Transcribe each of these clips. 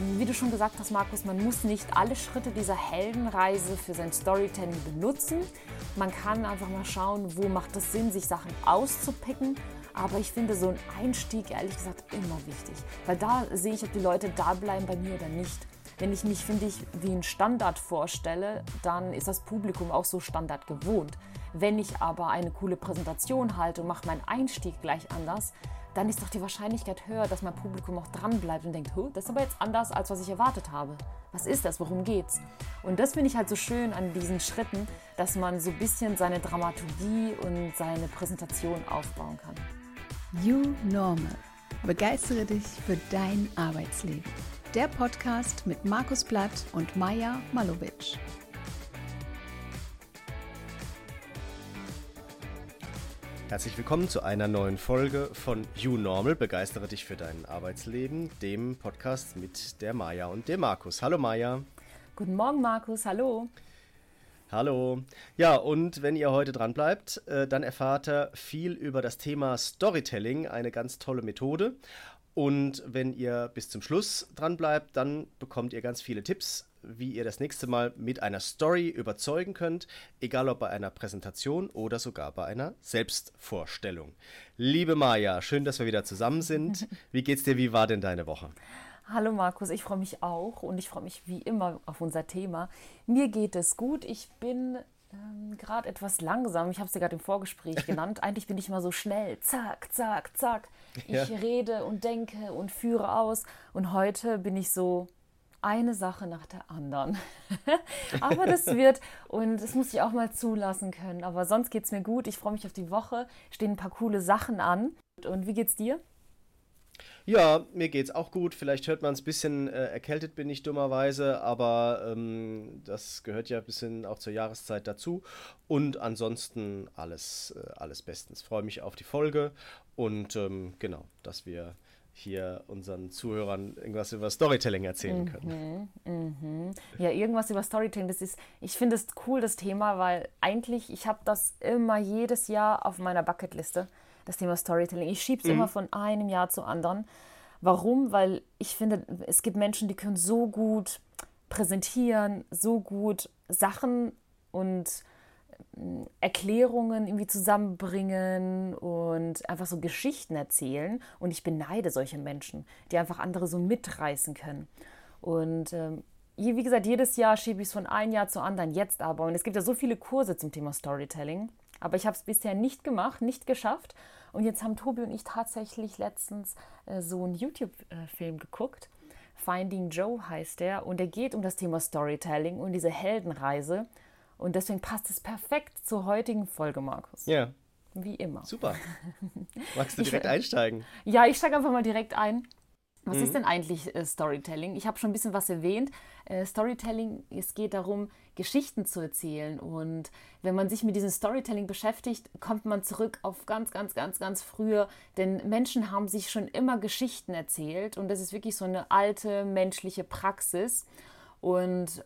ähm, wie du schon gesagt hast, Markus, man muss nicht alle Schritte dieser Heldenreise für sein Storytelling benutzen. Man kann einfach mal schauen, wo macht es Sinn, sich Sachen auszupicken. Aber ich finde so ein Einstieg, ehrlich gesagt, immer wichtig. Weil da sehe ich, ob die Leute da bleiben bei mir oder nicht. Wenn ich mich, finde ich, wie ein Standard vorstelle, dann ist das Publikum auch so Standard gewohnt. Wenn ich aber eine coole Präsentation halte und mache meinen Einstieg gleich anders, dann ist doch die Wahrscheinlichkeit höher, dass mein Publikum auch dran bleibt und denkt, das ist aber jetzt anders, als was ich erwartet habe. Was ist das? Worum geht's? Und das finde ich halt so schön an diesen Schritten, dass man so ein bisschen seine Dramaturgie und seine Präsentation aufbauen kann. You Normal. Begeistere dich für dein Arbeitsleben. Der Podcast mit Markus Blatt und Maja Malowitsch. Herzlich willkommen zu einer neuen Folge von You Normal. Begeistere dich für dein Arbeitsleben, dem Podcast mit der Maja und dem Markus. Hallo Maja. Guten Morgen, Markus. Hallo. Hallo. Ja, und wenn ihr heute dran bleibt, äh, dann erfahrt ihr viel über das Thema Storytelling, eine ganz tolle Methode. Und wenn ihr bis zum Schluss dran bleibt, dann bekommt ihr ganz viele Tipps, wie ihr das nächste Mal mit einer Story überzeugen könnt, egal ob bei einer Präsentation oder sogar bei einer Selbstvorstellung. Liebe Maja, schön, dass wir wieder zusammen sind. Wie geht's dir? Wie war denn deine Woche? Hallo Markus, ich freue mich auch und ich freue mich wie immer auf unser Thema. Mir geht es gut. Ich bin ähm, gerade etwas langsam. Ich habe es dir gerade im Vorgespräch genannt. Eigentlich bin ich immer so schnell. Zack, zack, zack. Ich ja. rede und denke und führe aus. Und heute bin ich so eine Sache nach der anderen. Aber das wird, und das muss ich auch mal zulassen können. Aber sonst geht es mir gut. Ich freue mich auf die Woche. Stehen ein paar coole Sachen an. Und wie geht's dir? Ja, mir geht's auch gut. Vielleicht hört man es ein bisschen äh, erkältet bin ich dummerweise, aber ähm, das gehört ja ein bisschen auch zur Jahreszeit dazu. Und ansonsten alles, äh, alles bestens. Freue mich auf die Folge und ähm, genau, dass wir hier unseren Zuhörern irgendwas über Storytelling erzählen können. Mhm, mhm. Ja, irgendwas über Storytelling, das ist, ich finde es cool, das Thema, weil eigentlich, ich habe das immer jedes Jahr auf meiner Bucketliste, das Thema Storytelling. Ich schiebe es mhm. immer von einem Jahr zu anderen. Warum? Weil ich finde, es gibt Menschen, die können so gut präsentieren, so gut Sachen und Erklärungen irgendwie zusammenbringen und einfach so Geschichten erzählen. Und ich beneide solche Menschen, die einfach andere so mitreißen können. Und ähm, wie gesagt, jedes Jahr schiebe ich es von einem Jahr zu anderen, jetzt aber. Und es gibt ja so viele Kurse zum Thema Storytelling. Aber ich habe es bisher nicht gemacht, nicht geschafft. Und jetzt haben Tobi und ich tatsächlich letztens äh, so einen YouTube-Film geguckt. Finding Joe heißt der. Und der geht um das Thema Storytelling und diese Heldenreise. Und deswegen passt es perfekt zur heutigen Folge, Markus. Ja. Wie immer. Super. Magst du direkt ich, einsteigen? Ja, ich steige einfach mal direkt ein. Was mhm. ist denn eigentlich äh, Storytelling? Ich habe schon ein bisschen was erwähnt. Äh, Storytelling, es geht darum, Geschichten zu erzählen. Und wenn man sich mit diesem Storytelling beschäftigt, kommt man zurück auf ganz, ganz, ganz, ganz früher. Denn Menschen haben sich schon immer Geschichten erzählt. Und das ist wirklich so eine alte menschliche Praxis. Und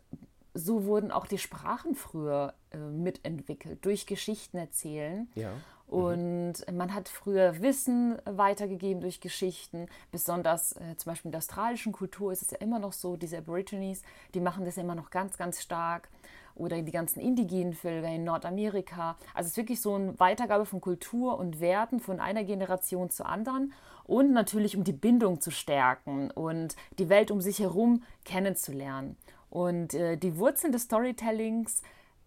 so wurden auch die Sprachen früher äh, mitentwickelt, durch Geschichten erzählen. Ja. Und mhm. man hat früher Wissen weitergegeben durch Geschichten. Besonders äh, zum Beispiel in der australischen Kultur ist es ja immer noch so, diese Aborigines, die machen das ja immer noch ganz, ganz stark. Oder die ganzen indigenen Völker in Nordamerika. Also es ist wirklich so eine Weitergabe von Kultur und Werten von einer Generation zur anderen. Und natürlich, um die Bindung zu stärken und die Welt um sich herum kennenzulernen. Und äh, die Wurzeln des Storytellings,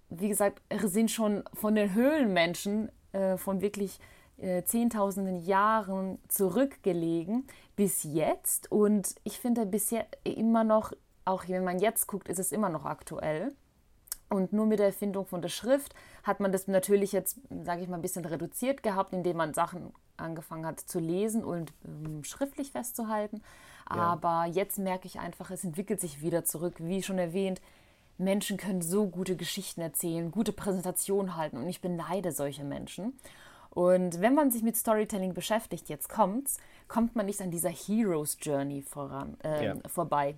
wie gesagt, sind schon von den Höhlenmenschen äh, von wirklich äh, zehntausenden Jahren zurückgelegen bis jetzt. Und ich finde bisher immer noch, auch wenn man jetzt guckt, ist es immer noch aktuell. Und nur mit der Erfindung von der Schrift hat man das natürlich jetzt, sage ich mal, ein bisschen reduziert gehabt, indem man Sachen angefangen hat zu lesen und ähm, schriftlich festzuhalten. Aber jetzt merke ich einfach, es entwickelt sich wieder zurück. Wie schon erwähnt, Menschen können so gute Geschichten erzählen, gute Präsentationen halten und ich beneide solche Menschen. Und wenn man sich mit Storytelling beschäftigt, jetzt kommt's, kommt man nicht an dieser Heroes Journey voran, äh, ja. vorbei.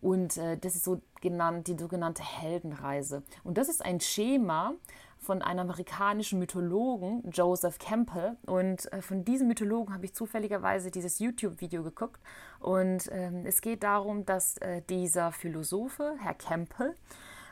Und äh, das ist so genannt, die sogenannte Heldenreise. Und das ist ein Schema von einem amerikanischen Mythologen, Joseph Campbell. Und äh, von diesem Mythologen habe ich zufälligerweise dieses YouTube-Video geguckt. Und ähm, es geht darum, dass äh, dieser Philosophe, Herr Campbell,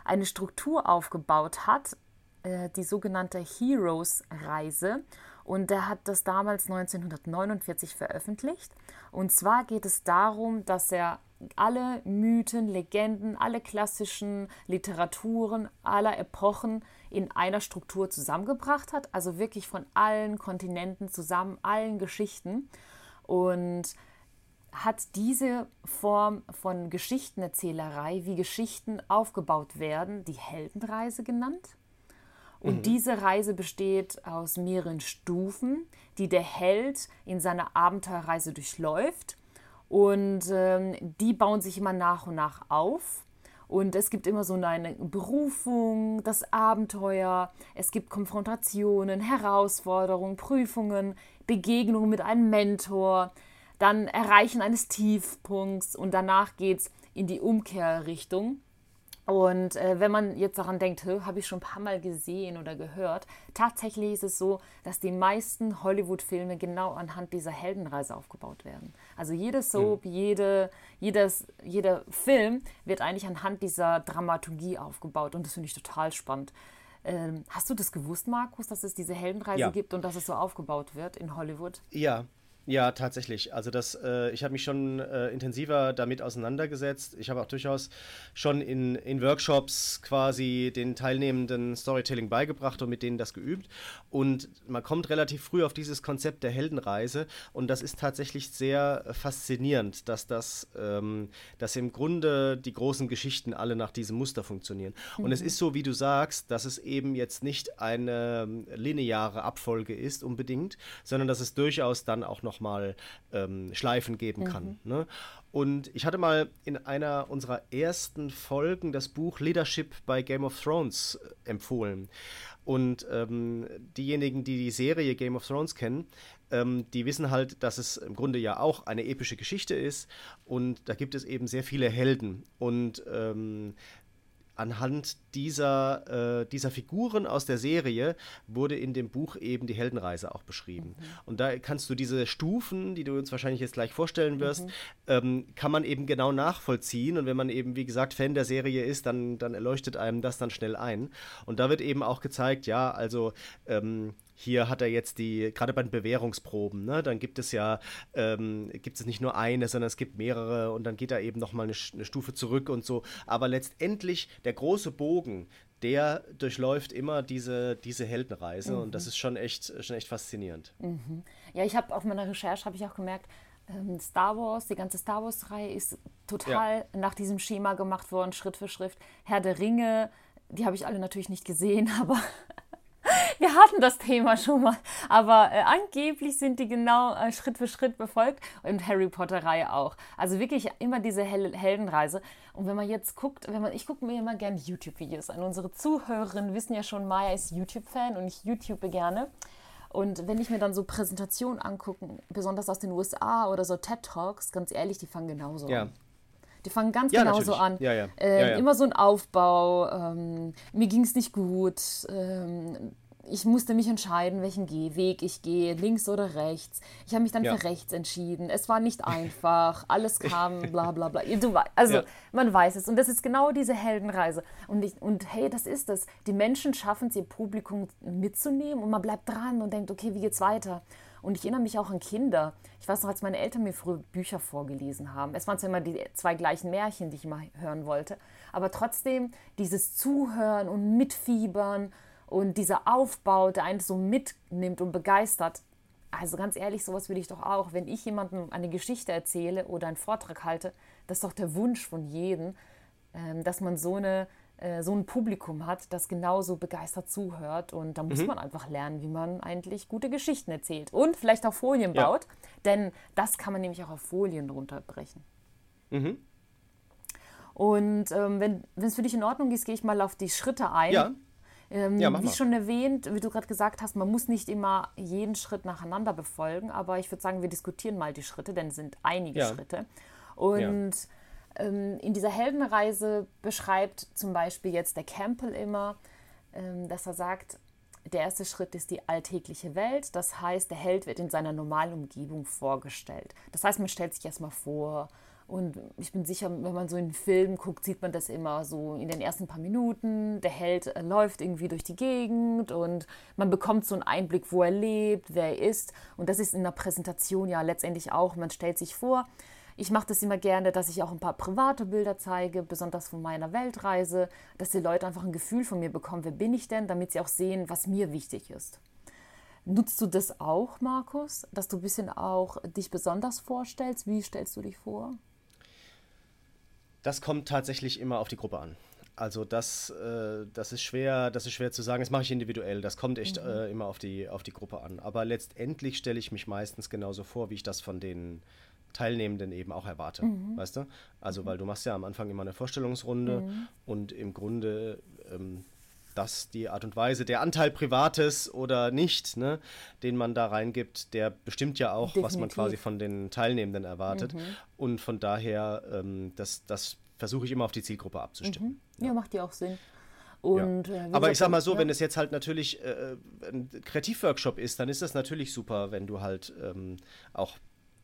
eine Struktur aufgebaut hat, äh, die sogenannte Heroes-Reise. Und er hat das damals 1949 veröffentlicht. Und zwar geht es darum, dass er alle Mythen, Legenden, alle klassischen Literaturen aller Epochen in einer Struktur zusammengebracht hat. Also wirklich von allen Kontinenten zusammen, allen Geschichten. Und hat diese Form von Geschichtenerzählerei, wie Geschichten aufgebaut werden, die Heldenreise genannt. Und mhm. diese Reise besteht aus mehreren Stufen, die der Held in seiner Abenteuerreise durchläuft. Und ähm, die bauen sich immer nach und nach auf. Und es gibt immer so eine Berufung, das Abenteuer, es gibt Konfrontationen, Herausforderungen, Prüfungen, Begegnungen mit einem Mentor, dann Erreichen eines Tiefpunkts und danach geht es in die Umkehrrichtung. Und äh, wenn man jetzt daran denkt, habe ich schon ein paar Mal gesehen oder gehört, tatsächlich ist es so, dass die meisten Hollywood-Filme genau anhand dieser Heldenreise aufgebaut werden. Also jede Soap, mhm. jede, jedes, jeder Film wird eigentlich anhand dieser Dramaturgie aufgebaut und das finde ich total spannend. Ähm, hast du das gewusst, Markus, dass es diese Heldenreise ja. gibt und dass es so aufgebaut wird in Hollywood? Ja, ja, tatsächlich. Also das, äh, ich habe mich schon äh, intensiver damit auseinandergesetzt. Ich habe auch durchaus schon in, in Workshops quasi den Teilnehmenden Storytelling beigebracht und mit denen das geübt. Und man kommt relativ früh auf dieses Konzept der Heldenreise und das ist tatsächlich sehr faszinierend, dass das, ähm, dass im Grunde die großen Geschichten alle nach diesem Muster funktionieren. Mhm. Und es mhm. ist so, wie du sagst, dass es eben jetzt nicht eine lineare Abfolge ist unbedingt, sondern dass es durchaus dann auch noch nochmal ähm, Schleifen geben kann. Mhm. Ne? Und ich hatte mal in einer unserer ersten Folgen das Buch Leadership bei Game of Thrones äh, empfohlen. Und ähm, diejenigen, die die Serie Game of Thrones kennen, ähm, die wissen halt, dass es im Grunde ja auch eine epische Geschichte ist. Und da gibt es eben sehr viele Helden. Und ähm, anhand dieser, äh, dieser Figuren aus der Serie wurde in dem Buch eben die Heldenreise auch beschrieben. Mhm. Und da kannst du diese Stufen, die du uns wahrscheinlich jetzt gleich vorstellen wirst, mhm. ähm, kann man eben genau nachvollziehen. Und wenn man eben, wie gesagt, Fan der Serie ist, dann, dann erleuchtet einem das dann schnell ein. Und da wird eben auch gezeigt, ja, also ähm, hier hat er jetzt die, gerade bei den Bewährungsproben, ne, dann gibt es ja, ähm, gibt es nicht nur eine, sondern es gibt mehrere und dann geht er eben nochmal eine, eine Stufe zurück und so. Aber letztendlich der große Bogen, der durchläuft immer diese, diese Heldenreise mhm. und das ist schon echt, schon echt faszinierend. Mhm. Ja, ich habe auf meiner Recherche habe ich auch gemerkt, ähm, Star Wars, die ganze Star Wars-Reihe ist total ja. nach diesem Schema gemacht worden, Schritt für Schritt. Herr der Ringe, die habe ich alle natürlich nicht gesehen, aber wir hatten das Thema schon mal, aber äh, angeblich sind die genau äh, Schritt für Schritt befolgt und Harry Potter-Reihe auch. Also wirklich immer diese Hel Heldenreise. Und wenn man jetzt guckt, wenn man, ich gucke mir immer gerne YouTube-Videos an. Unsere Zuhörerinnen wissen ja schon, Maya ist YouTube-Fan und ich YouTube gerne. Und wenn ich mir dann so Präsentationen angucke, besonders aus den USA oder so TED Talks, ganz ehrlich, die fangen genauso ja. an. Die fangen ganz ja, genauso natürlich. an. Ja, ja. Äh, immer so ein Aufbau. Ähm, mir ging es nicht gut. Ähm, ich musste mich entscheiden, welchen Weg ich gehe, links oder rechts. Ich habe mich dann ja. für rechts entschieden. Es war nicht einfach, alles kam, bla bla bla. Du, also ja. man weiß es. Und das ist genau diese Heldenreise. Und, ich, und hey, das ist es. Die Menschen schaffen es, ihr Publikum mitzunehmen und man bleibt dran und denkt, okay, wie geht's weiter? Und ich erinnere mich auch an Kinder. Ich weiß noch, als meine Eltern mir früher Bücher vorgelesen haben. Es waren zwar immer die zwei gleichen Märchen, die ich immer hören wollte, aber trotzdem dieses Zuhören und Mitfiebern und dieser Aufbau, der einen so mitnimmt und begeistert. Also ganz ehrlich, sowas würde ich doch auch, wenn ich jemandem eine Geschichte erzähle oder einen Vortrag halte, das ist doch der Wunsch von jedem, ähm, dass man so, eine, äh, so ein Publikum hat, das genauso begeistert zuhört. Und da muss mhm. man einfach lernen, wie man eigentlich gute Geschichten erzählt und vielleicht auch Folien ja. baut, denn das kann man nämlich auch auf Folien runterbrechen. Mhm. Und ähm, wenn es für dich in Ordnung ist, gehe ich mal auf die Schritte ein. Ja. Ähm, ja, wie schon erwähnt, wie du gerade gesagt hast, man muss nicht immer jeden Schritt nacheinander befolgen, aber ich würde sagen, wir diskutieren mal die Schritte, denn es sind einige ja. Schritte. Und ja. ähm, in dieser Heldenreise beschreibt zum Beispiel jetzt der Campbell immer, ähm, dass er sagt, der erste Schritt ist die alltägliche Welt. Das heißt, der Held wird in seiner normalen Umgebung vorgestellt. Das heißt, man stellt sich erstmal vor. Und ich bin sicher, wenn man so einen Film guckt, sieht man das immer so in den ersten paar Minuten. Der Held äh, läuft irgendwie durch die Gegend und man bekommt so einen Einblick, wo er lebt, wer er ist. Und das ist in der Präsentation ja letztendlich auch. Man stellt sich vor, ich mache das immer gerne, dass ich auch ein paar private Bilder zeige, besonders von meiner Weltreise, dass die Leute einfach ein Gefühl von mir bekommen, wer bin ich denn, damit sie auch sehen, was mir wichtig ist. Nutzt du das auch, Markus, dass du ein bisschen auch dich besonders vorstellst? Wie stellst du dich vor? Das kommt tatsächlich immer auf die Gruppe an. Also das, äh, das ist schwer, das ist schwer zu sagen. Das mache ich individuell. Das kommt echt mhm. äh, immer auf die, auf die Gruppe an. Aber letztendlich stelle ich mich meistens genauso vor, wie ich das von den Teilnehmenden eben auch erwarte, mhm. weißt du? Also, weil du machst ja am Anfang immer eine Vorstellungsrunde mhm. und im Grunde ähm, das die Art und Weise, der Anteil Privates oder nicht, ne, den man da reingibt, der bestimmt ja auch, Definitiv. was man quasi von den Teilnehmenden erwartet. Mhm. Und von daher, ähm, das, das versuche ich immer auf die Zielgruppe abzustimmen. Mhm. Ja. ja, macht ja auch Sinn. Und, ja. äh, Aber ich sag mal so, ja. wenn es jetzt halt natürlich äh, ein Kreativworkshop ist, dann ist das natürlich super, wenn du halt ähm, auch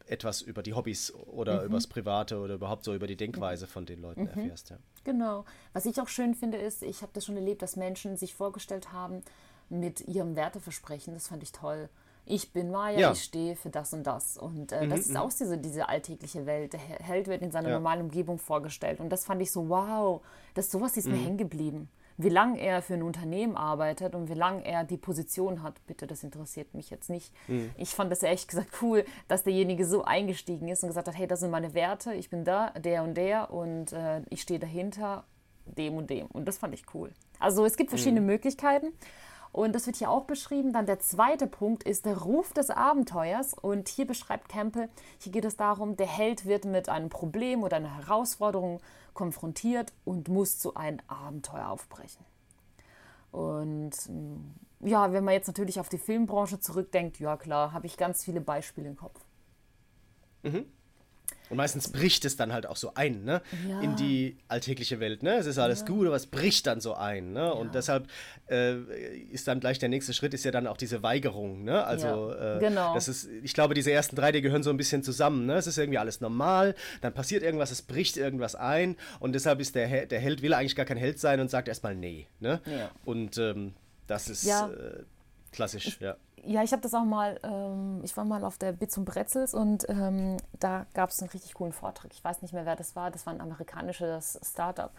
etwas über die Hobbys oder mhm. über das Private oder überhaupt so über die Denkweise von den Leuten mhm. erfährst. Ja. Genau. Was ich auch schön finde, ist, ich habe das schon erlebt, dass Menschen sich vorgestellt haben mit ihrem Werteversprechen. Das fand ich toll. Ich bin Maya, ja. ich stehe für das und das. Und äh, mhm, das ist mhm. auch diese, diese alltägliche Welt. Der Held wird in seiner ja. normalen Umgebung vorgestellt. Und das fand ich so, wow, das sowas ist mir mhm. hängen geblieben wie lange er für ein Unternehmen arbeitet und wie lange er die Position hat, bitte, das interessiert mich jetzt nicht. Mhm. Ich fand das ehrlich gesagt cool, dass derjenige so eingestiegen ist und gesagt hat, hey, das sind meine Werte, ich bin da, der und der und äh, ich stehe dahinter dem und dem. Und das fand ich cool. Also es gibt verschiedene mhm. Möglichkeiten. Und das wird hier auch beschrieben. Dann der zweite Punkt ist der Ruf des Abenteuers. Und hier beschreibt Campbell, hier geht es darum, der Held wird mit einem Problem oder einer Herausforderung konfrontiert und muss zu einem Abenteuer aufbrechen. Und mm, ja, wenn man jetzt natürlich auf die Filmbranche zurückdenkt, ja klar, habe ich ganz viele Beispiele im Kopf. Mhm. Und meistens bricht es dann halt auch so ein, ne? Ja. In die alltägliche Welt, ne? Es ist alles ja. gut, aber es bricht dann so ein, ne? Ja. Und deshalb äh, ist dann gleich der nächste Schritt, ist ja dann auch diese Weigerung, ne? Also, äh, genau. das ist, ich glaube, diese ersten drei, die gehören so ein bisschen zusammen, ne? Es ist irgendwie alles normal, dann passiert irgendwas, es bricht irgendwas ein und deshalb ist der, der Held, will eigentlich gar kein Held sein und sagt erstmal nee, ne? Und ähm, das ist äh, klassisch, ja. Ja, ich habe das auch mal, ähm, ich war mal auf der Bits und Bretzels und ähm, da gab es einen richtig coolen Vortrag. Ich weiß nicht mehr, wer das war. Das war ein amerikanisches Startup.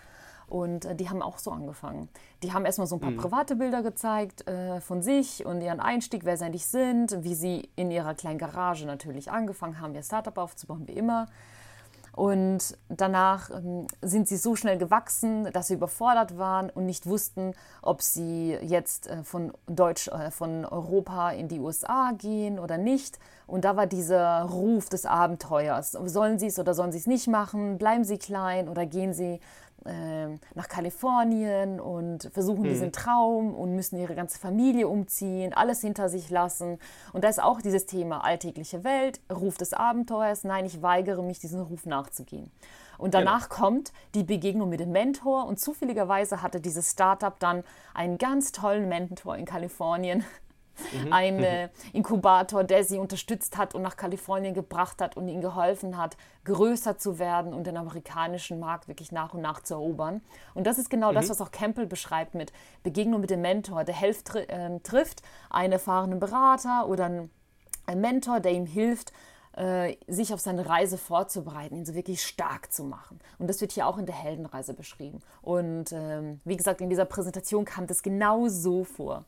Und äh, die haben auch so angefangen. Die haben erstmal so ein paar mhm. private Bilder gezeigt äh, von sich und ihren Einstieg, wer sie eigentlich sind, wie sie in ihrer kleinen Garage natürlich angefangen haben, ihr Startup aufzubauen, wie immer. Und danach ähm, sind sie so schnell gewachsen, dass sie überfordert waren und nicht wussten, ob sie jetzt äh, von Deutsch, äh, von Europa in die USA gehen oder nicht. Und da war dieser Ruf des Abenteuers. Sollen sie es oder sollen sie es nicht machen? Bleiben sie klein oder gehen sie nach Kalifornien und versuchen mhm. diesen Traum und müssen ihre ganze Familie umziehen, alles hinter sich lassen. Und da ist auch dieses Thema alltägliche Welt, Ruf des Abenteuers. Nein, ich weigere mich, diesen Ruf nachzugehen. Und danach genau. kommt die Begegnung mit dem Mentor und zufälligerweise hatte dieses Startup dann einen ganz tollen Mentor in Kalifornien, mhm. ein äh, Inkubator, der sie unterstützt hat und nach Kalifornien gebracht hat und ihnen geholfen hat, größer zu werden und den amerikanischen Markt wirklich nach und nach zu erobern. Und das ist genau mhm. das, was auch Campbell beschreibt mit Begegnung mit dem Mentor. Der Helf äh, trifft einen erfahrenen Berater oder einen, einen Mentor, der ihm hilft, äh, sich auf seine Reise vorzubereiten, ihn so wirklich stark zu machen. Und das wird hier auch in der Heldenreise beschrieben. Und ähm, wie gesagt, in dieser Präsentation kam das genau so vor.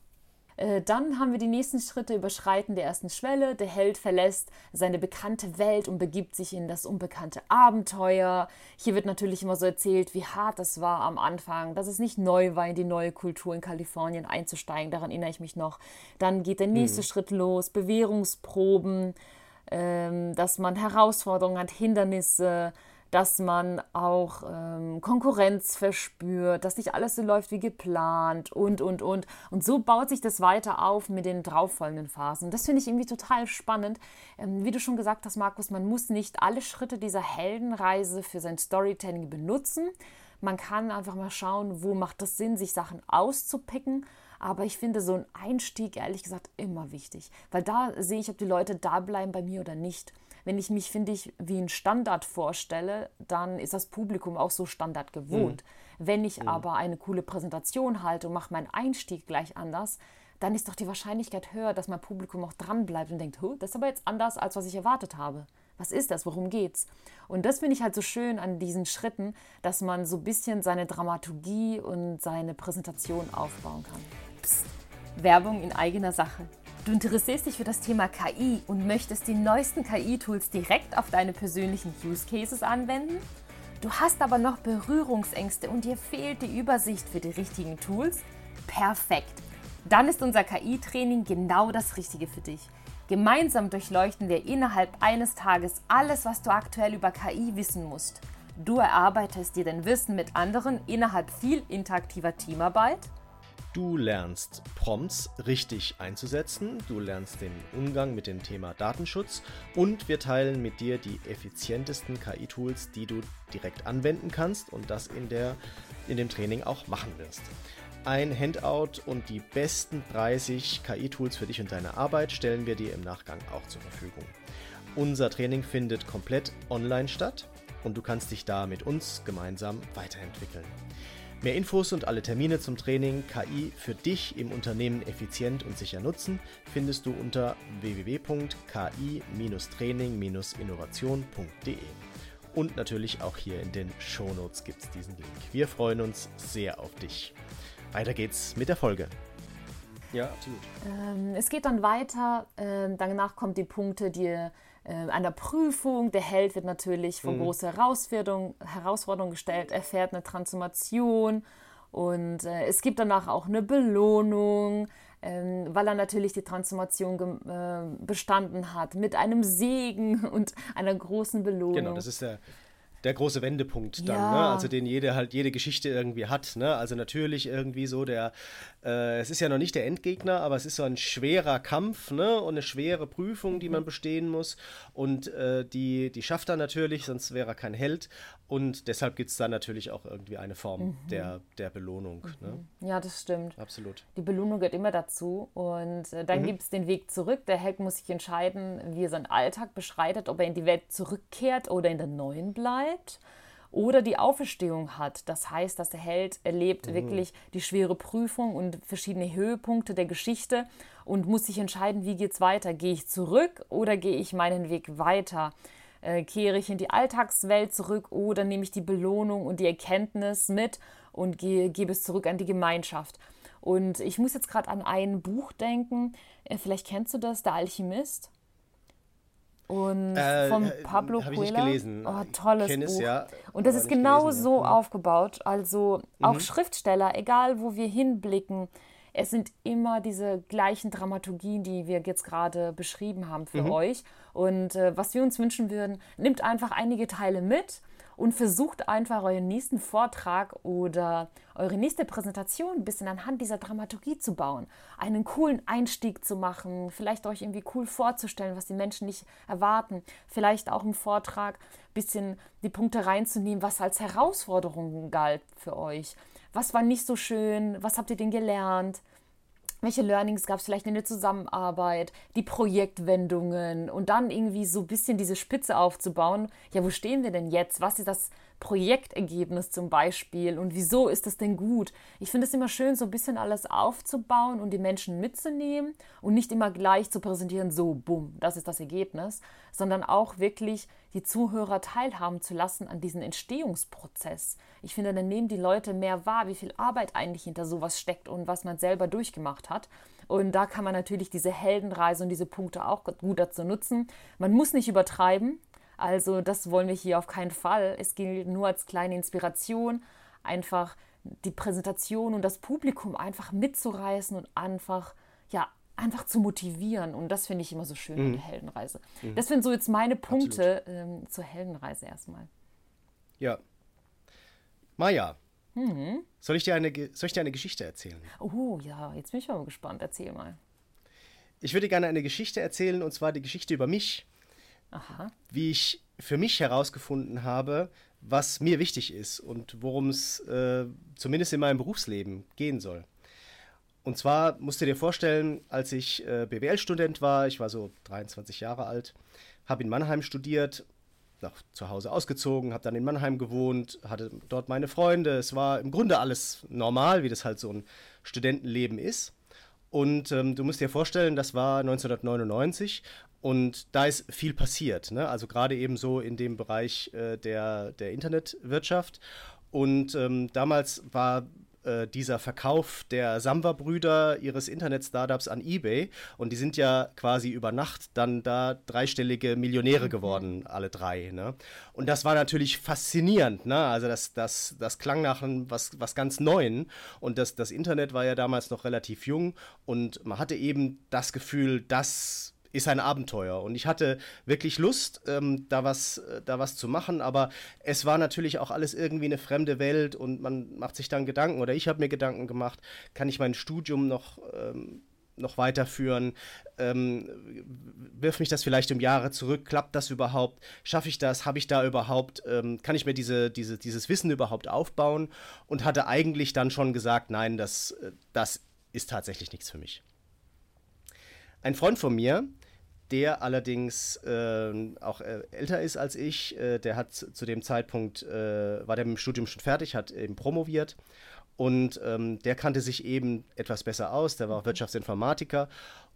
Äh, dann haben wir die nächsten Schritte überschreiten der ersten Schwelle. Der Held verlässt seine bekannte Welt und begibt sich in das unbekannte Abenteuer. Hier wird natürlich immer so erzählt, wie hart das war am Anfang, dass es nicht neu war, in die neue Kultur in Kalifornien einzusteigen. Daran erinnere ich mich noch. Dann geht der nächste mhm. Schritt los, Bewährungsproben, ähm, dass man Herausforderungen hat, Hindernisse dass man auch ähm, Konkurrenz verspürt, dass nicht alles so läuft wie geplant und, und, und. Und so baut sich das weiter auf mit den darauffolgenden Phasen. Das finde ich irgendwie total spannend. Ähm, wie du schon gesagt hast, Markus, man muss nicht alle Schritte dieser Heldenreise für sein Storytelling benutzen. Man kann einfach mal schauen, wo macht es Sinn, sich Sachen auszupicken Aber ich finde so ein Einstieg, ehrlich gesagt, immer wichtig. Weil da sehe ich, ob die Leute da bleiben bei mir oder nicht. Wenn ich mich, finde ich, wie ein Standard vorstelle, dann ist das Publikum auch so Standard gewohnt. Mhm. Wenn ich mhm. aber eine coole Präsentation halte und mache meinen Einstieg gleich anders, dann ist doch die Wahrscheinlichkeit höher, dass mein Publikum auch dran bleibt und denkt, das ist aber jetzt anders, als was ich erwartet habe. Was ist das? Worum geht's? Und das finde ich halt so schön an diesen Schritten, dass man so ein bisschen seine Dramaturgie und seine Präsentation aufbauen kann. Psst. Werbung in eigener Sache. Du interessierst dich für das Thema KI und möchtest die neuesten KI-Tools direkt auf deine persönlichen Use Cases anwenden? Du hast aber noch Berührungsängste und dir fehlt die Übersicht für die richtigen Tools? Perfekt! Dann ist unser KI-Training genau das Richtige für dich. Gemeinsam durchleuchten wir innerhalb eines Tages alles, was du aktuell über KI wissen musst. Du erarbeitest dir dein Wissen mit anderen innerhalb viel interaktiver Teamarbeit Du lernst Prompts richtig einzusetzen, du lernst den Umgang mit dem Thema Datenschutz und wir teilen mit dir die effizientesten KI-Tools, die du direkt anwenden kannst und das in, der, in dem Training auch machen wirst. Ein Handout und die besten 30 KI-Tools für dich und deine Arbeit stellen wir dir im Nachgang auch zur Verfügung. Unser Training findet komplett online statt und du kannst dich da mit uns gemeinsam weiterentwickeln. Mehr Infos und alle Termine zum Training KI für dich im Unternehmen effizient und sicher nutzen findest du unter www.ki-training-innovation.de. Und natürlich auch hier in den Shownotes gibt es diesen Link. Wir freuen uns sehr auf dich. Weiter geht's mit der Folge. Ja, absolut. Ähm, es geht dann weiter. Ähm, danach kommen die Punkte, die äh, einer Prüfung. Der Held wird natürlich vor mhm. große Herausforderungen Herausforderung gestellt, erfährt eine Transformation und äh, es gibt danach auch eine Belohnung, ähm, weil er natürlich die Transformation äh, bestanden hat mit einem Segen und einer großen Belohnung. Genau, das ist der der große Wendepunkt dann, ja. ne? also den jede halt jede Geschichte irgendwie hat. Ne? Also natürlich irgendwie so der, äh, es ist ja noch nicht der Endgegner, aber es ist so ein schwerer Kampf ne? und eine schwere Prüfung, die man mhm. bestehen muss. Und äh, die, die schafft er natürlich, sonst wäre er kein Held. Und deshalb gibt es dann natürlich auch irgendwie eine Form mhm. der, der Belohnung. Mhm. Ne? Ja, das stimmt. Absolut. Die Belohnung gehört immer dazu. Und äh, dann mhm. gibt es den Weg zurück. Der Held muss sich entscheiden, wie er seinen Alltag beschreitet, ob er in die Welt zurückkehrt oder in der neuen bleibt oder die Auferstehung hat. Das heißt, dass der Held erlebt mhm. wirklich die schwere Prüfung und verschiedene Höhepunkte der Geschichte und muss sich entscheiden, wie geht es weiter. Gehe ich zurück oder gehe ich meinen Weg weiter? Äh, kehre ich in die Alltagswelt zurück oder nehme ich die Belohnung und die Erkenntnis mit und gehe, gebe es zurück an die Gemeinschaft? Und ich muss jetzt gerade an ein Buch denken, äh, vielleicht kennst du das, Der Alchemist. Und äh, von äh, Pablo Coelho. Ich gelesen. Oh, tolles Buch. Es, ja, und das ist genau gelesen, so ja. Mhm. aufgebaut. Also auch mhm. Schriftsteller, egal wo wir hinblicken, es sind immer diese gleichen Dramaturgien, die wir jetzt gerade beschrieben haben für mhm. euch. Und äh, was wir uns wünschen würden, nimmt einfach einige Teile mit und versucht einfach euren nächsten Vortrag oder eure nächste Präsentation ein bisschen anhand dieser Dramaturgie zu bauen, einen coolen Einstieg zu machen, vielleicht euch irgendwie cool vorzustellen, was die Menschen nicht erwarten, vielleicht auch im Vortrag ein bisschen die Punkte reinzunehmen, was als Herausforderungen galt für euch. Was war nicht so schön? Was habt ihr denn gelernt? Welche Learnings gab es vielleicht in der Zusammenarbeit, die Projektwendungen und dann irgendwie so ein bisschen diese Spitze aufzubauen. Ja, wo stehen wir denn jetzt? Was ist das Projektergebnis zum Beispiel und wieso ist das denn gut? Ich finde es immer schön, so ein bisschen alles aufzubauen und die Menschen mitzunehmen und nicht immer gleich zu präsentieren, so, bumm, das ist das Ergebnis, sondern auch wirklich die Zuhörer teilhaben zu lassen an diesem Entstehungsprozess. Ich finde, dann nehmen die Leute mehr wahr, wie viel Arbeit eigentlich hinter sowas steckt und was man selber durchgemacht hat. Und da kann man natürlich diese Heldenreise und diese Punkte auch gut dazu nutzen. Man muss nicht übertreiben, also das wollen wir hier auf keinen Fall. Es gilt nur als kleine Inspiration, einfach die Präsentation und das Publikum einfach mitzureißen und einfach, ja, einfach zu motivieren. Und das finde ich immer so schön mhm. an der Heldenreise. Mhm. Das sind so jetzt meine Punkte ähm, zur Heldenreise erstmal. Ja. Maja, mhm. soll, ich dir eine, soll ich dir eine Geschichte erzählen? Oh ja, jetzt bin ich mal gespannt. Erzähl mal. Ich würde gerne eine Geschichte erzählen, und zwar die Geschichte über mich. Aha. wie ich für mich herausgefunden habe, was mir wichtig ist und worum es äh, zumindest in meinem Berufsleben gehen soll. und zwar musst du dir vorstellen, als ich äh, BWL-Student war, ich war so 23 Jahre alt, habe in Mannheim studiert, nach zu Hause ausgezogen, habe dann in Mannheim gewohnt, hatte dort meine Freunde. Es war im Grunde alles normal, wie das halt so ein Studentenleben ist. Und ähm, du musst dir vorstellen, das war 1999 und da ist viel passiert. Ne? Also gerade eben so in dem Bereich äh, der, der Internetwirtschaft. Und ähm, damals war äh, dieser Verkauf der Samba-Brüder ihres Internet-Startups an eBay. Und die sind ja quasi über Nacht dann da dreistellige Millionäre geworden, alle drei. Ne? Und das war natürlich faszinierend. Ne? Also das, das, das klang nach was, was ganz Neuen. Und das, das Internet war ja damals noch relativ jung. Und man hatte eben das Gefühl, dass ist ein Abenteuer. Und ich hatte wirklich Lust, ähm, da, was, äh, da was zu machen, aber es war natürlich auch alles irgendwie eine fremde Welt und man macht sich dann Gedanken oder ich habe mir Gedanken gemacht, kann ich mein Studium noch. Ähm, noch weiterführen? Ähm, wirf mich das vielleicht um Jahre zurück? Klappt das überhaupt? Schaffe ich das? Habe ich da überhaupt, ähm, kann ich mir diese, diese, dieses Wissen überhaupt aufbauen? Und hatte eigentlich dann schon gesagt, nein, das, äh, das ist tatsächlich nichts für mich. Ein Freund von mir, der allerdings äh, auch älter ist als ich. Äh, der hat zu dem Zeitpunkt, äh, war der mit dem Studium schon fertig, hat eben promoviert und ähm, der kannte sich eben etwas besser aus, der war auch Wirtschaftsinformatiker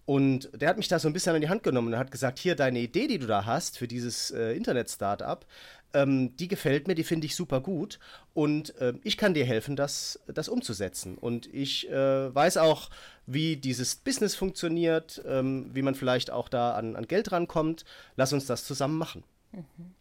und der hat mich da so ein bisschen an die Hand genommen und hat gesagt, hier deine Idee, die du da hast für dieses äh, Internet-Startup, ähm, die gefällt mir, die finde ich super gut und äh, ich kann dir helfen, das, das umzusetzen. Und ich äh, weiß auch, wie dieses Business funktioniert, ähm, wie man vielleicht auch da an, an Geld rankommt. Lass uns das zusammen machen. Mhm.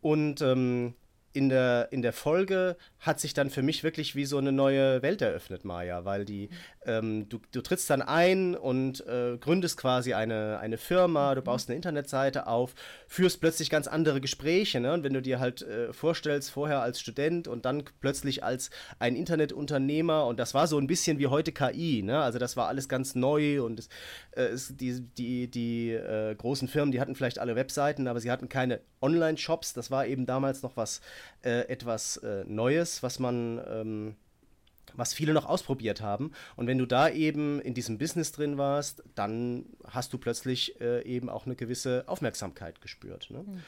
Und ähm, in der, in der Folge hat sich dann für mich wirklich wie so eine neue Welt eröffnet, Maya, weil die, ähm, du, du trittst dann ein und äh, gründest quasi eine, eine Firma, du baust eine Internetseite auf, führst plötzlich ganz andere Gespräche. Ne? Und wenn du dir halt äh, vorstellst, vorher als Student und dann plötzlich als ein Internetunternehmer, und das war so ein bisschen wie heute KI, ne? also das war alles ganz neu und es, äh, es, die, die, die äh, großen Firmen, die hatten vielleicht alle Webseiten, aber sie hatten keine Online-Shops, das war eben damals noch was äh, etwas äh, Neues, was man, ähm, was viele noch ausprobiert haben. Und wenn du da eben in diesem Business drin warst, dann hast du plötzlich äh, eben auch eine gewisse Aufmerksamkeit gespürt. Ne? Mhm.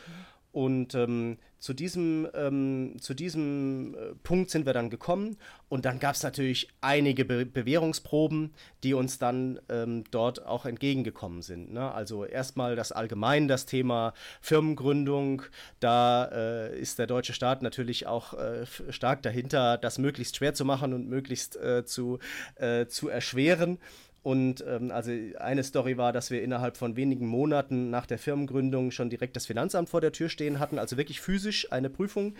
Und ähm, zu diesem, ähm, zu diesem äh, Punkt sind wir dann gekommen und dann gab es natürlich einige Be Bewährungsproben, die uns dann ähm, dort auch entgegengekommen sind. Ne? Also erstmal das allgemein, das Thema Firmengründung, da äh, ist der deutsche Staat natürlich auch äh, stark dahinter, das möglichst schwer zu machen und möglichst äh, zu, äh, zu erschweren. Und ähm, also eine Story war, dass wir innerhalb von wenigen Monaten nach der Firmengründung schon direkt das Finanzamt vor der Tür stehen hatten, also wirklich physisch eine Prüfung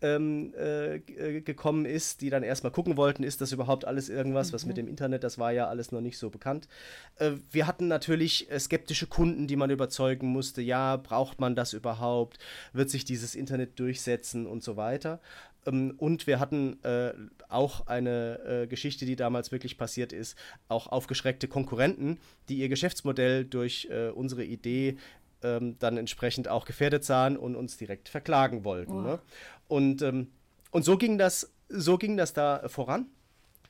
ähm, äh, gekommen ist, die dann erstmal gucken wollten, ist das überhaupt alles irgendwas, mhm. was mit mhm. dem Internet, das war ja alles noch nicht so bekannt. Äh, wir hatten natürlich äh, skeptische Kunden, die man überzeugen musste, ja, braucht man das überhaupt, wird sich dieses Internet durchsetzen und so weiter. Ähm, und wir hatten äh, auch eine äh, Geschichte, die damals wirklich passiert ist, auch aufgeschreckte Konkurrenten, die ihr Geschäftsmodell durch äh, unsere Idee ähm, dann entsprechend auch gefährdet sahen und uns direkt verklagen wollten. Oh. Ne? Und, ähm, und so ging das, so ging das da voran.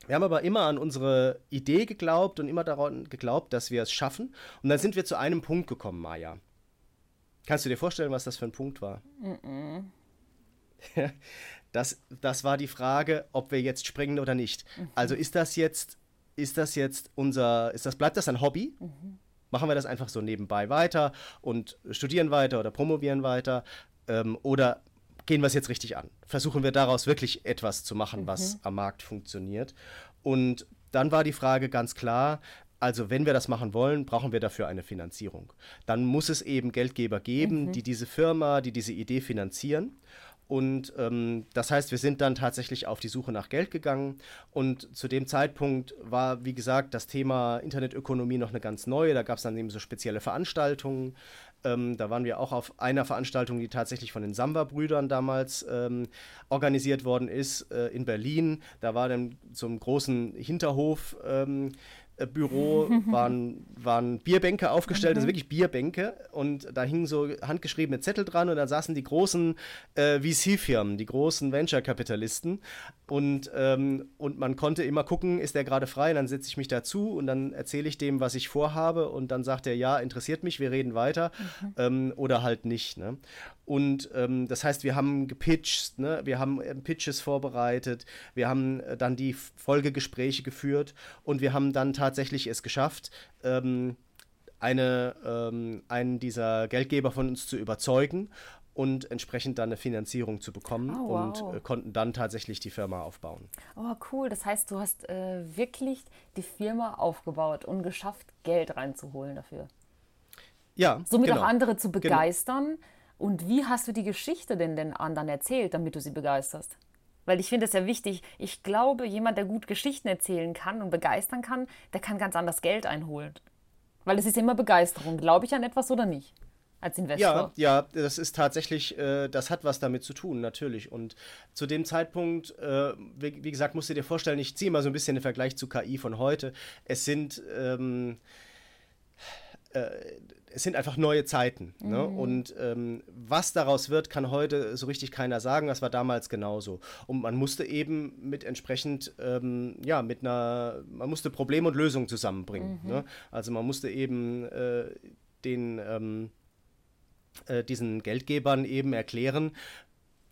Wir haben aber immer an unsere Idee geglaubt und immer daran geglaubt, dass wir es schaffen. Und dann sind wir zu einem Punkt gekommen, Maja. Kannst du dir vorstellen, was das für ein Punkt war? Mm -mm. Das, das war die Frage, ob wir jetzt springen oder nicht. Mhm. Also ist das jetzt, ist das jetzt unser, ist das, bleibt das ein Hobby? Mhm. Machen wir das einfach so nebenbei weiter und studieren weiter oder promovieren weiter? Ähm, oder gehen wir es jetzt richtig an? Versuchen wir daraus wirklich etwas zu machen, mhm. was am Markt funktioniert? Und dann war die Frage ganz klar, also wenn wir das machen wollen, brauchen wir dafür eine Finanzierung. Dann muss es eben Geldgeber geben, mhm. die diese Firma, die diese Idee finanzieren. Und ähm, das heißt, wir sind dann tatsächlich auf die Suche nach Geld gegangen. Und zu dem Zeitpunkt war, wie gesagt, das Thema Internetökonomie noch eine ganz neue. Da gab es dann eben so spezielle Veranstaltungen. Ähm, da waren wir auch auf einer Veranstaltung, die tatsächlich von den Samba-Brüdern damals ähm, organisiert worden ist, äh, in Berlin. Da war dann so ein großen Hinterhof. Äh, Büro waren, waren Bierbänke aufgestellt, also wirklich Bierbänke. Und da hingen so handgeschriebene Zettel dran und da saßen die großen äh, VC-Firmen, die großen Venture-Kapitalisten. Und, ähm, und man konnte immer gucken, ist der gerade frei? Und dann setze ich mich dazu und dann erzähle ich dem, was ich vorhabe. Und dann sagt er, ja, interessiert mich, wir reden weiter. Mhm. Ähm, oder halt nicht. Ne? Und ähm, das heißt, wir haben gepitcht, ne? wir haben äh, Pitches vorbereitet, wir haben äh, dann die Folgegespräche geführt und wir haben dann tatsächlich es geschafft, ähm, eine, ähm, einen dieser Geldgeber von uns zu überzeugen und entsprechend dann eine Finanzierung zu bekommen oh, wow. und äh, konnten dann tatsächlich die Firma aufbauen. Oh, cool. Das heißt, du hast äh, wirklich die Firma aufgebaut und geschafft, Geld reinzuholen dafür. Ja. Somit genau. auch andere zu genau. begeistern. Genau und wie hast du die Geschichte denn den anderen erzählt, damit du sie begeisterst? Weil ich finde es ja wichtig. Ich glaube, jemand, der gut Geschichten erzählen kann und begeistern kann, der kann ganz anders Geld einholen. Weil es ist immer Begeisterung. Glaube ich an etwas oder nicht? Als Investor. Ja, ja, das ist tatsächlich, äh, das hat was damit zu tun, natürlich. Und zu dem Zeitpunkt, äh, wie, wie, gesagt, musst du dir vorstellen, ich ziehe mal so ein bisschen den Vergleich zu KI von heute. Es sind. Ähm, äh, es sind einfach neue Zeiten. Ne? Mhm. Ne? Und ähm, was daraus wird, kann heute so richtig keiner sagen. Das war damals genauso. Und man musste eben mit entsprechend, ähm, ja, mit einer, man musste Problem und Lösung zusammenbringen. Mhm. Ne? Also man musste eben äh, den, ähm, äh, diesen Geldgebern eben erklären,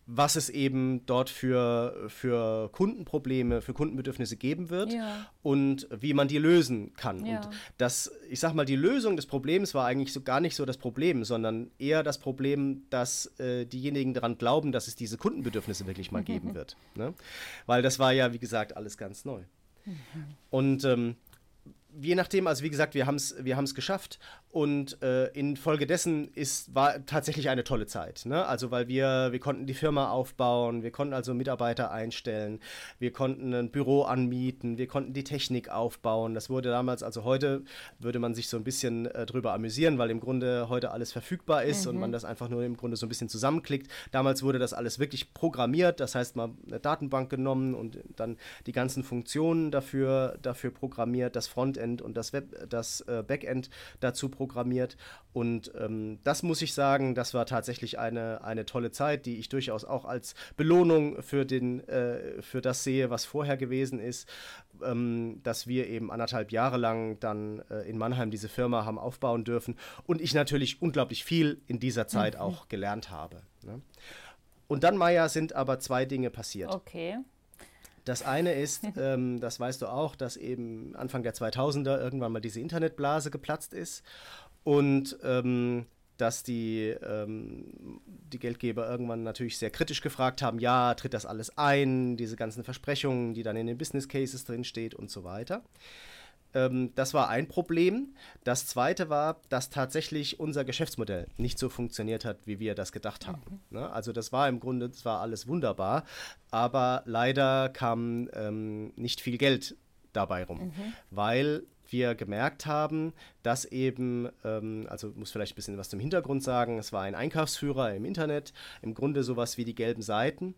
was es eben dort für, für Kundenprobleme, für Kundenbedürfnisse geben wird ja. und wie man die lösen kann. Ja. Und das, ich sag mal, die Lösung des Problems war eigentlich so gar nicht so das Problem, sondern eher das Problem, dass äh, diejenigen daran glauben, dass es diese Kundenbedürfnisse wirklich mal geben wird. Ne? Weil das war ja, wie gesagt, alles ganz neu. Mhm. Und ähm, je nachdem, also wie gesagt, wir haben es wir geschafft und äh, infolgedessen ist, war tatsächlich eine tolle Zeit. Ne? Also weil wir, wir konnten die Firma aufbauen, wir konnten also Mitarbeiter einstellen, wir konnten ein Büro anmieten, wir konnten die Technik aufbauen. Das wurde damals, also heute würde man sich so ein bisschen äh, drüber amüsieren, weil im Grunde heute alles verfügbar ist mhm. und man das einfach nur im Grunde so ein bisschen zusammenklickt. Damals wurde das alles wirklich programmiert, das heißt mal eine Datenbank genommen und dann die ganzen Funktionen dafür, dafür programmiert, das Frontend Frontend und das, Web, das äh, Backend dazu programmiert. Und ähm, das muss ich sagen, das war tatsächlich eine, eine tolle Zeit, die ich durchaus auch als Belohnung für, den, äh, für das sehe, was vorher gewesen ist, ähm, dass wir eben anderthalb Jahre lang dann äh, in Mannheim diese Firma haben aufbauen dürfen und ich natürlich unglaublich viel in dieser Zeit mhm. auch gelernt habe. Ne? Und dann, Maya, sind aber zwei Dinge passiert. Okay. Das eine ist, ähm, das weißt du auch, dass eben Anfang der 2000er irgendwann mal diese Internetblase geplatzt ist und ähm, dass die, ähm, die Geldgeber irgendwann natürlich sehr kritisch gefragt haben, ja, tritt das alles ein, diese ganzen Versprechungen, die dann in den Business Cases drinsteht und so weiter. Ähm, das war ein Problem. Das zweite war, dass tatsächlich unser Geschäftsmodell nicht so funktioniert hat, wie wir das gedacht haben. Mhm. Ne? Also das war im Grunde zwar alles wunderbar, aber leider kam ähm, nicht viel Geld dabei rum, mhm. weil wir gemerkt haben, dass eben, ähm, also muss vielleicht ein bisschen was zum Hintergrund sagen, es war ein Einkaufsführer im Internet, im Grunde sowas wie die gelben Seiten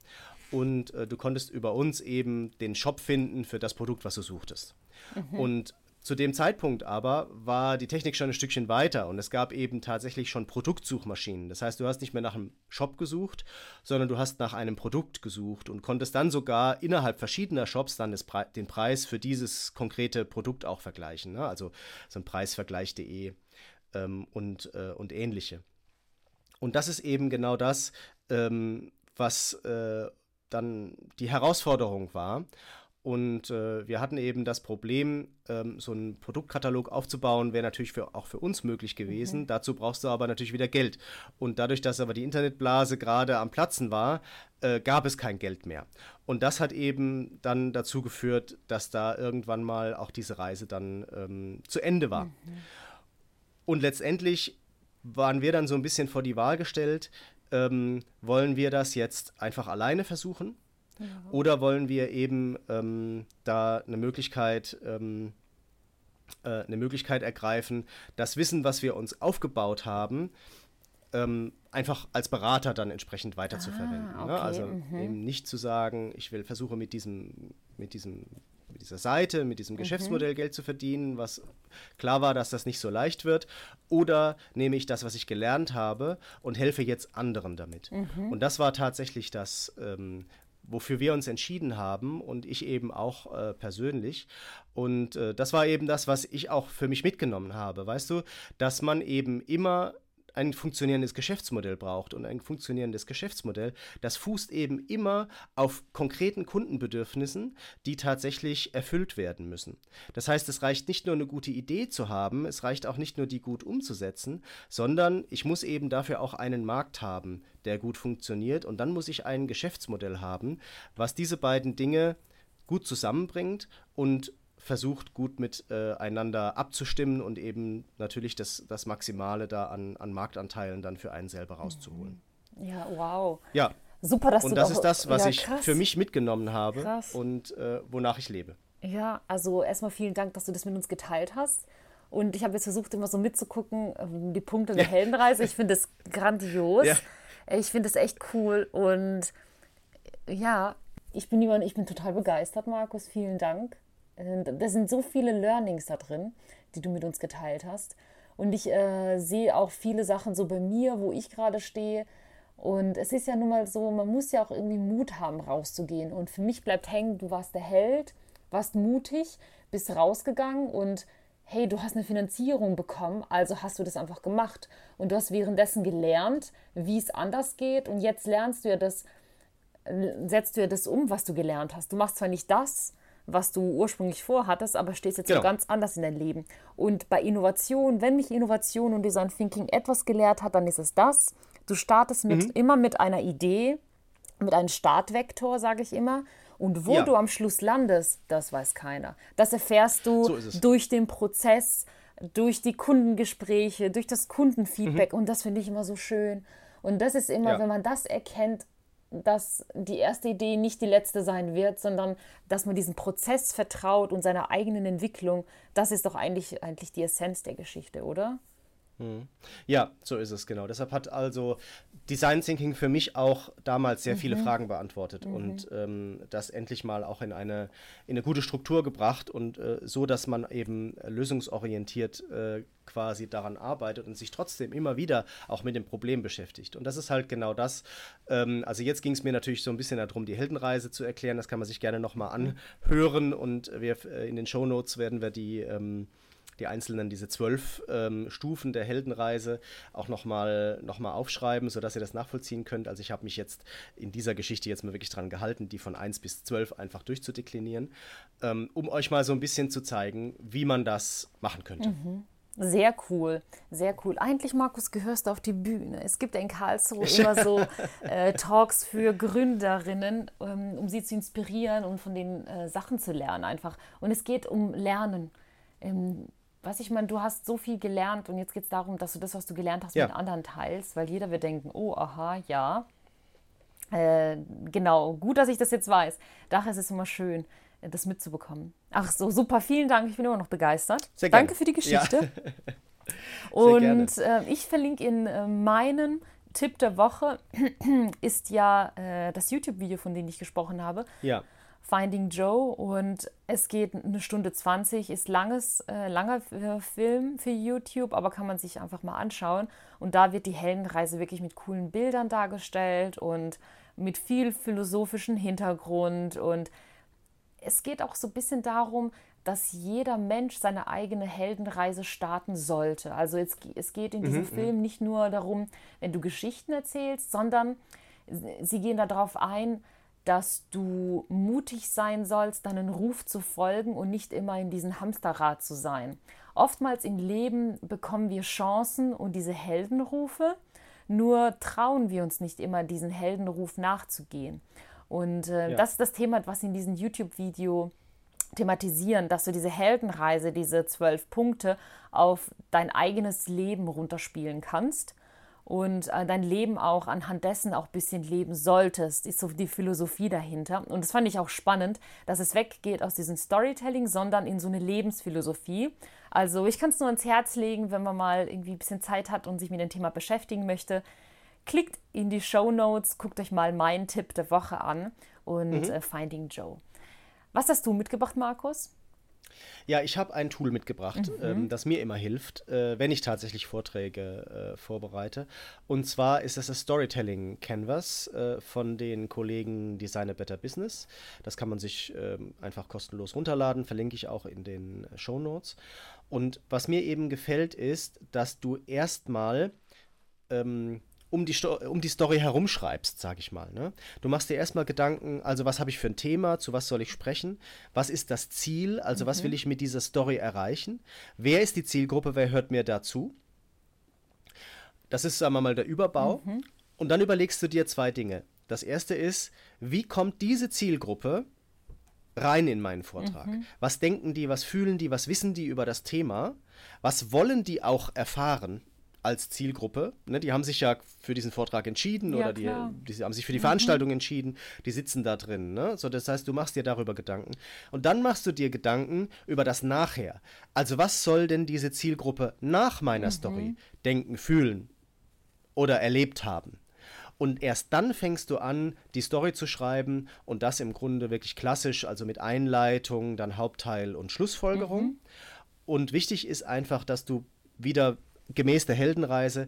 und äh, du konntest über uns eben den Shop finden für das Produkt, was du suchtest. Mhm. Und zu dem Zeitpunkt aber war die Technik schon ein Stückchen weiter und es gab eben tatsächlich schon Produktsuchmaschinen. Das heißt, du hast nicht mehr nach einem Shop gesucht, sondern du hast nach einem Produkt gesucht und konntest dann sogar innerhalb verschiedener Shops dann Pre den Preis für dieses konkrete Produkt auch vergleichen. Ne? Also so ein Preisvergleich.de ähm, und, äh, und ähnliche. Und das ist eben genau das, ähm, was äh, dann die Herausforderung war. Und äh, wir hatten eben das Problem, ähm, so einen Produktkatalog aufzubauen, wäre natürlich für, auch für uns möglich gewesen. Mhm. Dazu brauchst du aber natürlich wieder Geld. Und dadurch, dass aber die Internetblase gerade am Platzen war, äh, gab es kein Geld mehr. Und das hat eben dann dazu geführt, dass da irgendwann mal auch diese Reise dann ähm, zu Ende war. Mhm. Und letztendlich waren wir dann so ein bisschen vor die Wahl gestellt, ähm, wollen wir das jetzt einfach alleine versuchen? Oder wollen wir eben ähm, da eine Möglichkeit, ähm, äh, eine Möglichkeit ergreifen, das Wissen, was wir uns aufgebaut haben, ähm, einfach als Berater dann entsprechend weiterzuverwenden. Ah, ne? okay. ne? Also mhm. eben nicht zu sagen, ich will versuche mit diesem, mit diesem mit dieser Seite, mit diesem Geschäftsmodell Geld zu verdienen, was klar war, dass das nicht so leicht wird, oder nehme ich das, was ich gelernt habe und helfe jetzt anderen damit. Und das war tatsächlich das, ähm, wofür wir uns entschieden haben und ich eben auch äh, persönlich. Und äh, das war eben das, was ich auch für mich mitgenommen habe, weißt du, dass man eben immer ein funktionierendes Geschäftsmodell braucht. Und ein funktionierendes Geschäftsmodell, das fußt eben immer auf konkreten Kundenbedürfnissen, die tatsächlich erfüllt werden müssen. Das heißt, es reicht nicht nur eine gute Idee zu haben, es reicht auch nicht nur die gut umzusetzen, sondern ich muss eben dafür auch einen Markt haben, der gut funktioniert. Und dann muss ich ein Geschäftsmodell haben, was diese beiden Dinge gut zusammenbringt und versucht, gut miteinander äh, abzustimmen und eben natürlich das, das Maximale da an, an Marktanteilen dann für einen selber rauszuholen. Ja, wow. Ja. Super, dass und du das doch- ist das, was ja, ich für mich mitgenommen habe Krass. und äh, wonach ich lebe. Ja, also erstmal vielen Dank, dass du das mit uns geteilt hast. Und ich habe jetzt versucht, immer so mitzugucken, ähm, die Punkte der Heldenreise. Ich finde es grandios. Ja. Ich finde es echt cool. Und ja, ich bin, ich bin total begeistert, Markus. Vielen Dank. Äh, Da sind so viele Learnings da drin, die du mit uns geteilt hast. Und ich äh, sehe auch viele Sachen so bei mir, wo ich gerade stehe. Und es ist ja nun mal so, man muss ja auch irgendwie Mut haben, rauszugehen. Und für mich bleibt hängen, du warst der Held, warst mutig, bist rausgegangen und hey, du hast eine Finanzierung bekommen, also hast du das einfach gemacht. Und du hast währenddessen gelernt, wie es anders geht. Und jetzt lernst du ja das, setzt du ja das um, was du gelernt hast. Du machst zwar nicht das, was du ursprünglich vorhattest, aber stehst jetzt Genau. so ganz anders in dein Leben. Und bei Innovation, wenn mich Innovation und Design Thinking etwas gelehrt hat, dann ist es das. Du startest mit, immer mit einer Idee, mit einem Startvektor, sage ich immer. Und wo Ja. du am Schluss landest, das weiß keiner. Das erfährst du So durch den Prozess, durch die Kundengespräche, durch das Kundenfeedback. Und das finde ich immer so schön. Und das ist immer, Mhm. Ja. wenn man das erkennt, dass die erste Idee nicht die letzte sein wird, sondern dass man diesen Prozess vertraut und seiner eigenen Entwicklung, das ist doch eigentlich, eigentlich die Essenz der Geschichte, oder? Ja, so ist es genau. Deshalb hat also Design Thinking für mich auch damals sehr viele Fragen beantwortet und ähm, das endlich mal auch in eine, in eine gute Struktur gebracht und äh, so, dass man eben lösungsorientiert äh, quasi daran arbeitet und sich trotzdem immer wieder auch mit dem Problem beschäftigt. Und das ist halt genau das. Ähm, also jetzt ging es mir natürlich so ein bisschen darum, die Heldenreise zu erklären. Das kann man sich gerne nochmal anhören und wir äh, in den Shownotes werden wir die ähm, die einzelnen, diese zwölf ähm, Stufen der Heldenreise auch nochmal noch mal aufschreiben, sodass ihr das nachvollziehen könnt. Also ich habe mich jetzt in dieser Geschichte jetzt mal wirklich dran gehalten, die von 1 bis 12 einfach durchzudeklinieren, ähm, um euch mal so ein bisschen zu zeigen, wie man das machen könnte. Sehr cool, sehr cool. Eigentlich, Markus, gehörst du auf die Bühne. Es gibt in Karlsruhe immer so äh, Talks für Gründerinnen, ähm, um sie zu inspirieren und von den äh, Sachen zu lernen einfach. Und es geht um Lernen. Ähm, was ich meine, du hast so viel gelernt und jetzt geht es darum, dass du das, was du gelernt hast, Ja. mit anderen teilst, weil jeder wird denken, oh, aha, ja. Äh, genau, gut, dass ich das jetzt weiß. Daher ist es immer schön, äh, das mitzubekommen. Ach so, super, vielen Dank. Ich bin immer noch begeistert. Sehr gerne. Danke für die Ja. Geschichte. gerne. Und äh, ich verlinke in äh, meinen Tipp der Woche ist ja äh, das YouTube-Video, von dem ich gesprochen habe, Ja, Finding Joe. Und es geht eine Stunde 20, ist langes, äh, langer äh, Film für YouTube, aber kann man sich einfach mal anschauen. Und da wird die Heldenreise wirklich mit coolen Bildern dargestellt und mit viel philosophischen Hintergrund. Und es geht auch so ein bisschen darum, dass jeder Mensch seine eigene Heldenreise starten sollte. Also es, es geht in diesem Film nicht nur darum, wenn du Geschichten erzählst, sondern sie gehen darauf ein, dass du mutig sein sollst, deinen Ruf zu folgen und nicht immer in diesem Hamsterrad zu sein. Oftmals im Leben bekommen wir Chancen und diese Heldenrufe, nur trauen wir uns nicht immer, diesen Heldenruf nachzugehen. Und äh, Ja. das ist das Thema, was in diesem YouTube-Video thematisieren, dass du diese Heldenreise, diese zwölf Punkte auf dein eigenes Leben runterspielen kannst und äh, dein Leben auch anhand dessen auch ein bisschen leben solltest, ist so die Philosophie dahinter. Und das fand ich auch spannend, dass es weggeht aus diesem Storytelling, sondern in so eine Lebensphilosophie. Also ich kann es nur ans Herz legen, wenn man mal irgendwie ein bisschen Zeit hat und sich mit dem Thema beschäftigen möchte. Klickt in die Show Notes, guckt euch mal meinen Tipp der Woche an und äh, Finding Joe. Was hast du mitgebracht, Markus? Ja, ich habe ein Tool mitgebracht, mhm. ähm, das mir immer hilft, äh, wenn ich tatsächlich Vorträge äh, vorbereite. Und zwar ist es das Storytelling Canvas äh, von den Kollegen Designer Better Business. Das kann man sich ähm, einfach kostenlos runterladen, verlinke ich auch in den Show Notes. Und was mir eben gefällt, ist, dass du erstmal ähm, um die, um die Story herumschreibst, sag ich mal. Ne? Du machst dir erstmal Gedanken, also was habe ich für ein Thema, zu was soll ich sprechen, was ist das Ziel, also mhm. was will ich mit dieser Story erreichen, wer ist die Zielgruppe, wer hört mir dazu. Das ist, sagen wir mal, der Überbau. Mhm. Und dann überlegst du dir zwei Dinge. Das erste ist, wie kommt diese Zielgruppe rein in meinen Vortrag? Mhm. Was denken die, was fühlen die, was wissen die über das Thema? Was wollen die auch erfahren? Als Zielgruppe. Ne? Die haben sich ja für diesen Vortrag entschieden ja, oder die, die, haben sich für die mhm. Veranstaltung entschieden. Die sitzen da drin. Ne? So, das heißt, du machst dir darüber Gedanken. Und dann machst du dir Gedanken über das Nachher. Also was soll denn diese Zielgruppe nach meiner mhm. Story denken, fühlen oder erlebt haben? Und erst dann fängst du an, die Story zu schreiben und das im Grunde wirklich klassisch, also mit Einleitung, dann Hauptteil und Schlussfolgerung. Mhm. Und wichtig ist einfach, dass du wieder gemäß der Heldenreise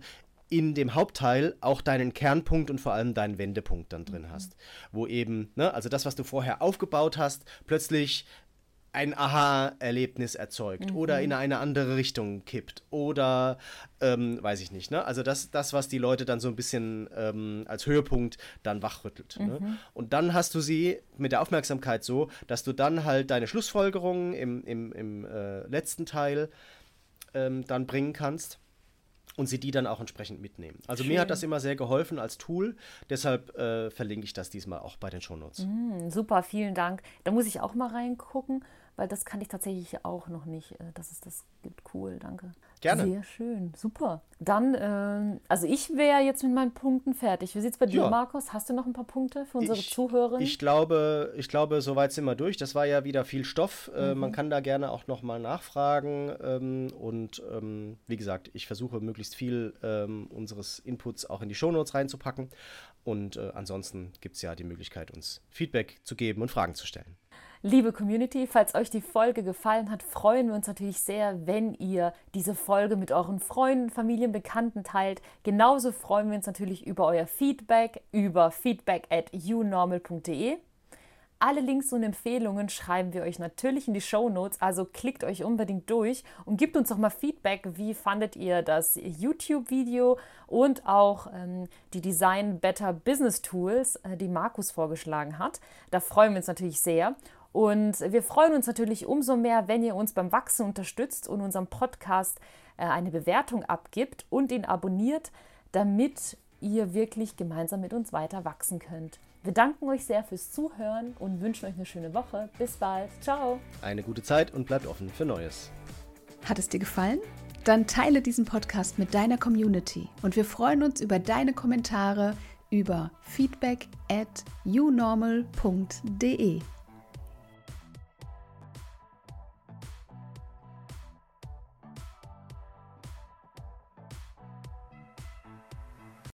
in dem Hauptteil auch deinen Kernpunkt und vor allem deinen Wendepunkt dann drin mhm. hast. Wo eben, ne, also das, was du vorher aufgebaut hast, plötzlich ein Aha-Erlebnis erzeugt mhm. oder in eine andere Richtung kippt oder ähm, weiß ich nicht. Ne? Also das, das, was die Leute dann so ein bisschen ähm, als Höhepunkt dann wachrüttelt. Ne? Mhm. Ne? Und dann hast du sie mit der Aufmerksamkeit so, dass du dann halt deine Schlussfolgerungen im, im, im äh, letzten Teil ähm, dann bringen kannst und sie die dann auch entsprechend mitnehmen. Also Schön. mir hat das immer sehr geholfen als Tool, deshalb äh, verlinke ich das diesmal auch bei den Shownotes. Mm, super, vielen Dank. Da muss ich auch mal reingucken, weil das kann ich tatsächlich auch noch nicht, äh, dass es das gibt. Cool, danke. Gerne. Sehr schön, super. Dann, äh, also ich wäre jetzt mit meinen Punkten fertig. Wie sieht es bei dir, ja. Markus? Hast du noch ein paar Punkte für unsere ich, Zuhörer? Ich glaube, ich glaube, soweit sind wir durch. Das war ja wieder viel Stoff. Äh, mhm. man kann da gerne auch nochmal nachfragen. Ähm, und ähm, wie gesagt, ich versuche möglichst viel ähm, unseres Inputs auch in die Shownotes reinzupacken. Und äh, ansonsten gibt es ja die Möglichkeit, uns Feedback zu geben und Fragen zu stellen. Liebe Community, falls euch die Folge gefallen hat, freuen wir uns natürlich sehr, wenn ihr diese Folge mit euren Freunden, Familien, Bekannten teilt. Genauso freuen wir uns natürlich über euer Feedback über feedback at unormal.de. Alle Links und Empfehlungen schreiben wir euch natürlich in die Show Notes, also klickt euch unbedingt durch und gebt uns doch mal Feedback. Wie fandet ihr das YouTube-Video und auch ähm, die Design Better Business Tools, äh, die Markus vorgeschlagen hat? Da freuen wir uns natürlich sehr. Und wir freuen uns natürlich umso mehr, wenn ihr uns beim Wachsen unterstützt und unserem Podcast äh, eine Bewertung abgibt und ihn abonniert, damit ihr wirklich gemeinsam mit uns weiter wachsen könnt. Wir danken euch sehr fürs Zuhören und wünschen euch eine schöne Woche. Bis bald. Ciao. Eine gute Zeit und bleibt offen für Neues. Hat es dir gefallen? Dann teile diesen Podcast mit deiner Community und wir freuen uns über deine Kommentare über feedback at unormal.de.